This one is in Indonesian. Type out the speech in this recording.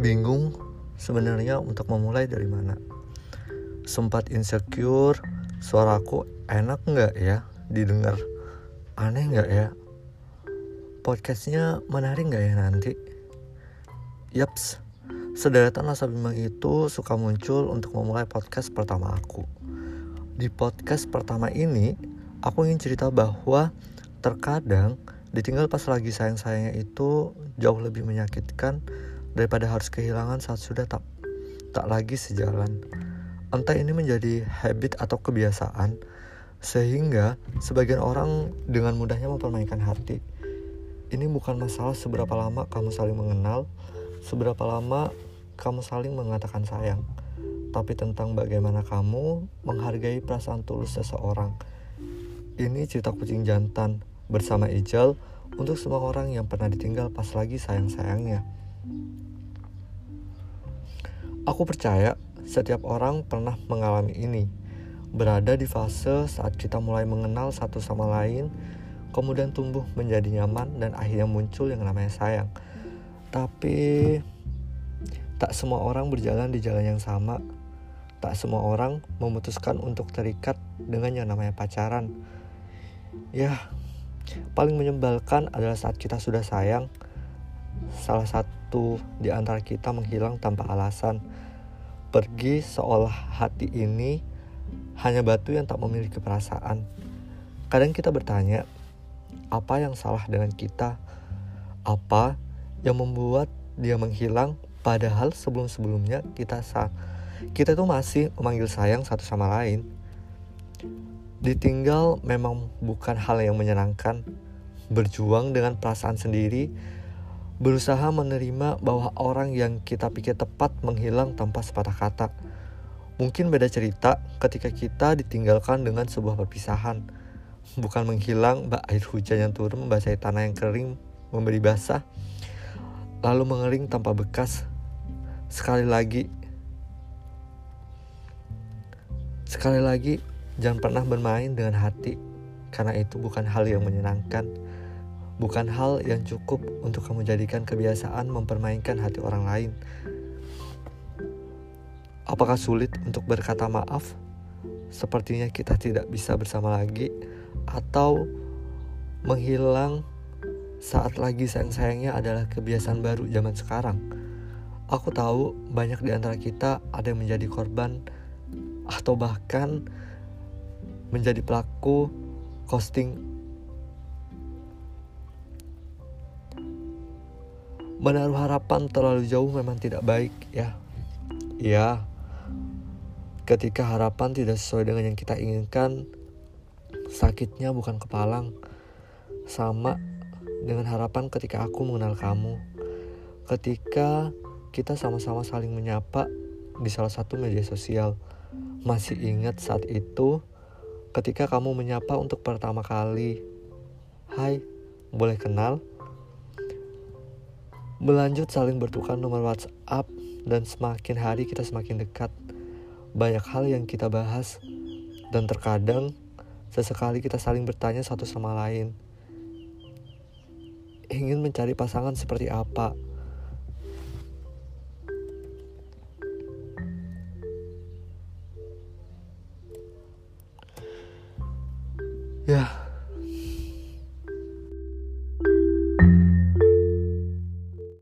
bingung sebenarnya untuk memulai dari mana. Sempat insecure, suaraku enak nggak ya didengar? Aneh nggak ya? Podcastnya menarik nggak ya nanti? Yaps, sederetan rasa bimbang itu suka muncul untuk memulai podcast pertama aku. Di podcast pertama ini, aku ingin cerita bahwa terkadang ditinggal pas lagi sayang-sayangnya itu jauh lebih menyakitkan daripada harus kehilangan saat sudah tak tak lagi sejalan. Entah ini menjadi habit atau kebiasaan, sehingga sebagian orang dengan mudahnya mempermainkan hati. Ini bukan masalah seberapa lama kamu saling mengenal, seberapa lama kamu saling mengatakan sayang, tapi tentang bagaimana kamu menghargai perasaan tulus seseorang. Ini cerita kucing jantan bersama Ijal untuk semua orang yang pernah ditinggal pas lagi sayang-sayangnya. Aku percaya setiap orang pernah mengalami ini. Berada di fase saat kita mulai mengenal satu sama lain, kemudian tumbuh menjadi nyaman dan akhirnya muncul yang namanya sayang. Tapi tak semua orang berjalan di jalan yang sama. Tak semua orang memutuskan untuk terikat dengan yang namanya pacaran. Ya, paling menyebalkan adalah saat kita sudah sayang, salah satu di antara kita menghilang tanpa alasan. Pergi seolah hati ini hanya batu yang tak memiliki perasaan. Kadang kita bertanya, apa yang salah dengan kita? Apa yang membuat dia menghilang padahal sebelum-sebelumnya kita sa kita tuh masih memanggil sayang satu sama lain. Ditinggal memang bukan hal yang menyenangkan. Berjuang dengan perasaan sendiri berusaha menerima bahwa orang yang kita pikir tepat menghilang tanpa sepatah kata. Mungkin beda cerita ketika kita ditinggalkan dengan sebuah perpisahan. Bukan menghilang bak air hujan yang turun membasahi tanah yang kering memberi basah. Lalu mengering tanpa bekas. Sekali lagi. Sekali lagi, jangan pernah bermain dengan hati. Karena itu bukan hal yang menyenangkan bukan hal yang cukup untuk kamu jadikan kebiasaan mempermainkan hati orang lain. Apakah sulit untuk berkata maaf? Sepertinya kita tidak bisa bersama lagi, atau menghilang saat lagi sayang-sayangnya adalah kebiasaan baru zaman sekarang. Aku tahu banyak di antara kita ada yang menjadi korban atau bahkan menjadi pelaku ghosting menaruh harapan terlalu jauh memang tidak baik ya. Ya, ketika harapan tidak sesuai dengan yang kita inginkan, sakitnya bukan kepalang. Sama dengan harapan ketika aku mengenal kamu. Ketika kita sama-sama saling menyapa di salah satu media sosial. Masih ingat saat itu ketika kamu menyapa untuk pertama kali. Hai, boleh kenal? Berlanjut saling bertukar nomor WhatsApp dan semakin hari kita semakin dekat. Banyak hal yang kita bahas dan terkadang sesekali kita saling bertanya satu sama lain. Ingin mencari pasangan seperti apa? Ya,